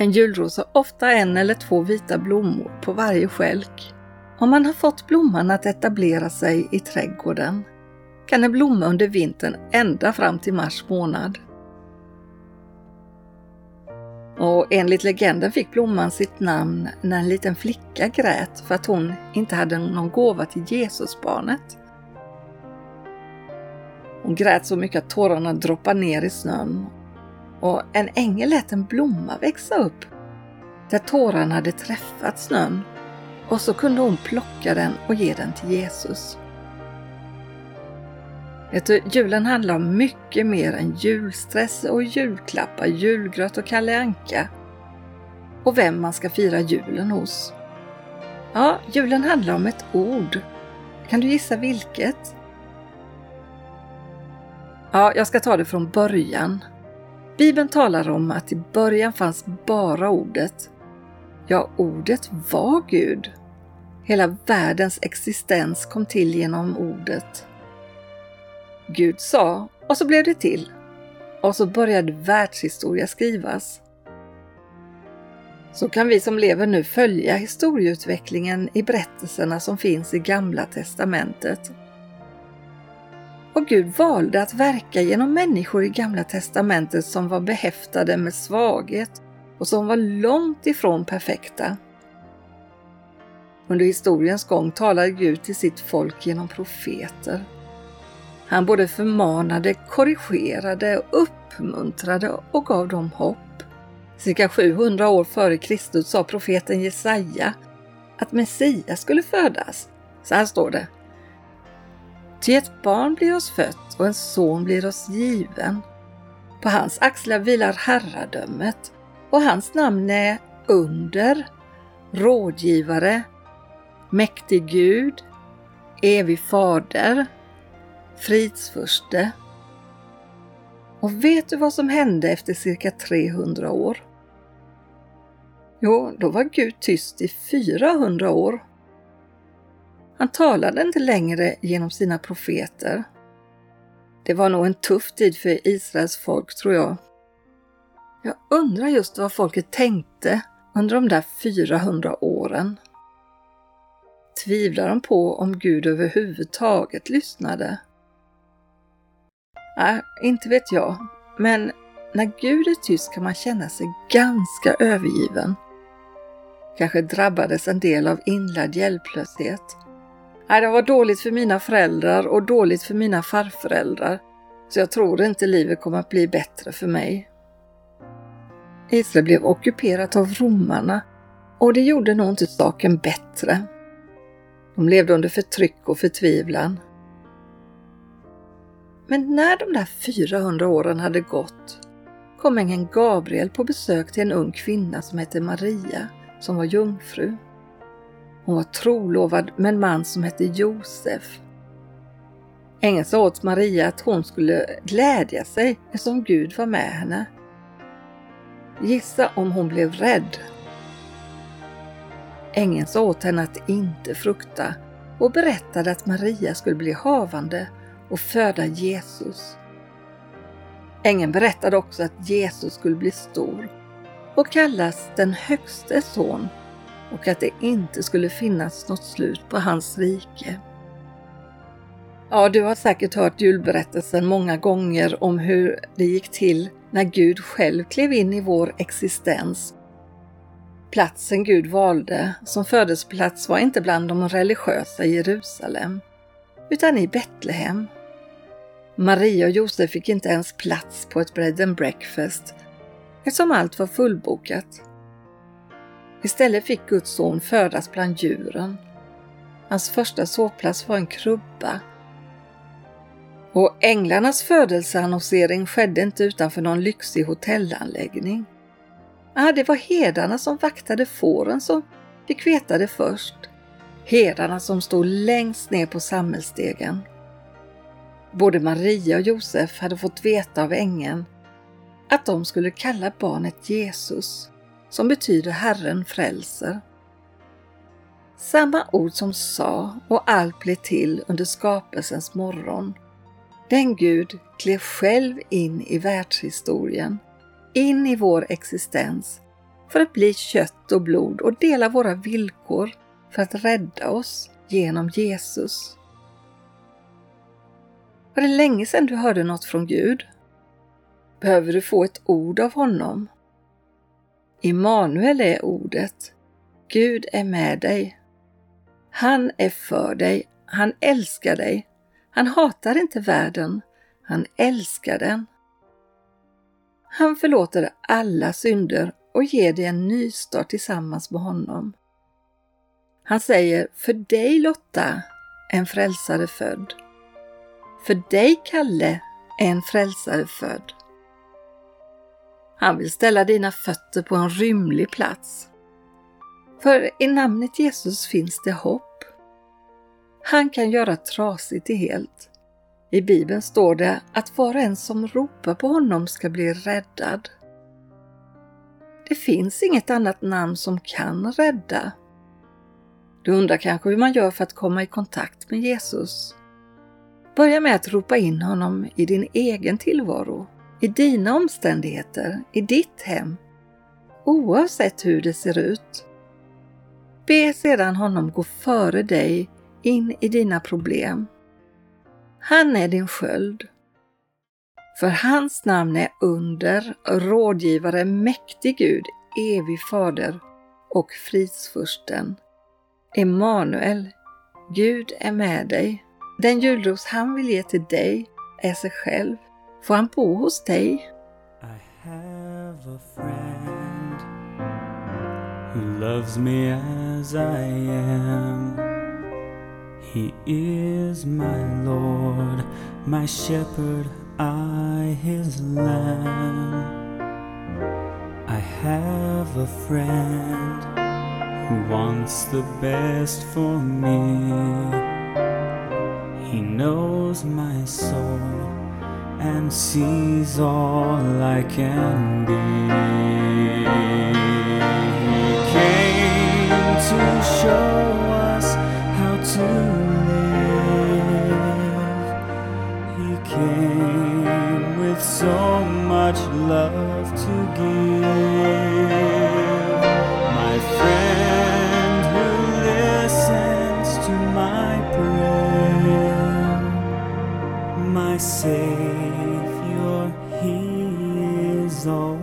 En julros har ofta en eller två vita blommor på varje skälk. Om man har fått blomman att etablera sig i trädgården kan den blomma under vintern ända fram till mars månad. Och enligt legenden fick blomman sitt namn när en liten flicka grät för att hon inte hade någon gåva till Jesusbarnet. Hon grät så mycket att tårarna droppade ner i snön och en ängel lät en blomma växa upp där tårarna hade träffat snön och så kunde hon plocka den och ge den till Jesus. Vet du, julen handlar om mycket mer än julstress och julklappar, julgröt och Kalle Anka och vem man ska fira julen hos. Ja, julen handlar om ett ord. Kan du gissa vilket? Ja, jag ska ta det från början. Bibeln talar om att i början fanns bara ordet. Ja, ordet var Gud. Hela världens existens kom till genom ordet. Gud sa och så blev det till. Och så började världshistoria skrivas. Så kan vi som lever nu följa historieutvecklingen i berättelserna som finns i Gamla testamentet. Och Gud valde att verka genom människor i Gamla testamentet som var behäftade med svaghet och som var långt ifrån perfekta. Under historiens gång talade Gud till sitt folk genom profeter. Han både förmanade, korrigerade, uppmuntrade och gav dem hopp. Cirka 700 år före Kristus sa profeten Jesaja att Messias skulle födas. Så här står det. Ty ett barn blir oss fött och en son blir oss given. På hans axlar vilar herradömet och hans namn är Under, Rådgivare, Mäktig Gud, Evig Fader, Fridsförste. Och vet du vad som hände efter cirka 300 år? Jo, då var Gud tyst i 400 år. Han talade inte längre genom sina profeter. Det var nog en tuff tid för Israels folk, tror jag. Jag undrar just vad folket tänkte under de där 400 åren. Tvivlar de på om Gud överhuvudtaget lyssnade? Nej, inte vet jag. Men när Gud är tyst kan man känna sig ganska övergiven. Kanske drabbades en del av inlärd hjälplöshet. Nej, det var dåligt för mina föräldrar och dåligt för mina farföräldrar. Så jag tror inte livet kommer att bli bättre för mig. Israel blev ockuperat av romarna och det gjorde nog inte saken bättre. De levde under förtryck och förtvivlan. Men när de där 400 åren hade gått kom ängeln Gabriel på besök till en ung kvinna som hette Maria, som var jungfru. Hon var trolovad med en man som hette Josef. Ängeln sa åt Maria att hon skulle glädja sig eftersom Gud var med henne. Gissa om hon blev rädd. Ängeln sa åt henne att inte frukta och berättade att Maria skulle bli havande och föda Jesus. Ängeln berättade också att Jesus skulle bli stor och kallas den högste son och att det inte skulle finnas något slut på hans rike. Ja, du har säkert hört julberättelsen många gånger om hur det gick till när Gud själv klev in i vår existens. Platsen Gud valde som födelseplats var inte bland de religiösa i Jerusalem, utan i Betlehem Maria och Josef fick inte ens plats på ett bread and breakfast eftersom allt var fullbokat. Istället fick Guds son födas bland djuren. Hans första sovplats var en krubba. Och änglarnas födelseannonsering skedde inte utanför någon lyxig hotellanläggning. Ah, det var herdarna som vaktade fåren som fick veta det först. Herdarna som stod längst ner på samhällsstegen. Både Maria och Josef hade fått veta av ängeln att de skulle kalla barnet Jesus, som betyder Herren frälser. Samma ord som sa och allt blev till under skapelsens morgon. Den Gud klev själv in i världshistorien, in i vår existens, för att bli kött och blod och dela våra villkor för att rädda oss genom Jesus. Var det länge sedan du hörde något från Gud? Behöver du få ett ord av honom? Immanuel är ordet. Gud är med dig. Han är för dig. Han älskar dig. Han hatar inte världen. Han älskar den. Han förlåter alla synder och ger dig en ny start tillsammans med honom. Han säger, för dig Lotta en frälsare född. För dig Kalle en frälsare född. Han vill ställa dina fötter på en rymlig plats. För i namnet Jesus finns det hopp. Han kan göra trasigt till helt. I Bibeln står det att var och en som ropar på honom ska bli räddad. Det finns inget annat namn som kan rädda. Du undrar kanske hur man gör för att komma i kontakt med Jesus? Börja med att ropa in honom i din egen tillvaro, i dina omständigheter, i ditt hem, oavsett hur det ser ut. Be sedan honom gå före dig in i dina problem. Han är din sköld. För hans namn är under, rådgivare, mäktig Gud, evig fader och fridsfursten. Emanuel, Gud är med dig. Den julros han vill ge till dig är sig själv. Får han bo hos dig? I have a friend who loves me as I am. He is my Lord, my shepherd, I his lamb. I have a friend who wants the best for me. He knows my soul and sees all I can be. He came to show us how to live. He came with so much love to give. My friend. Savior, He is always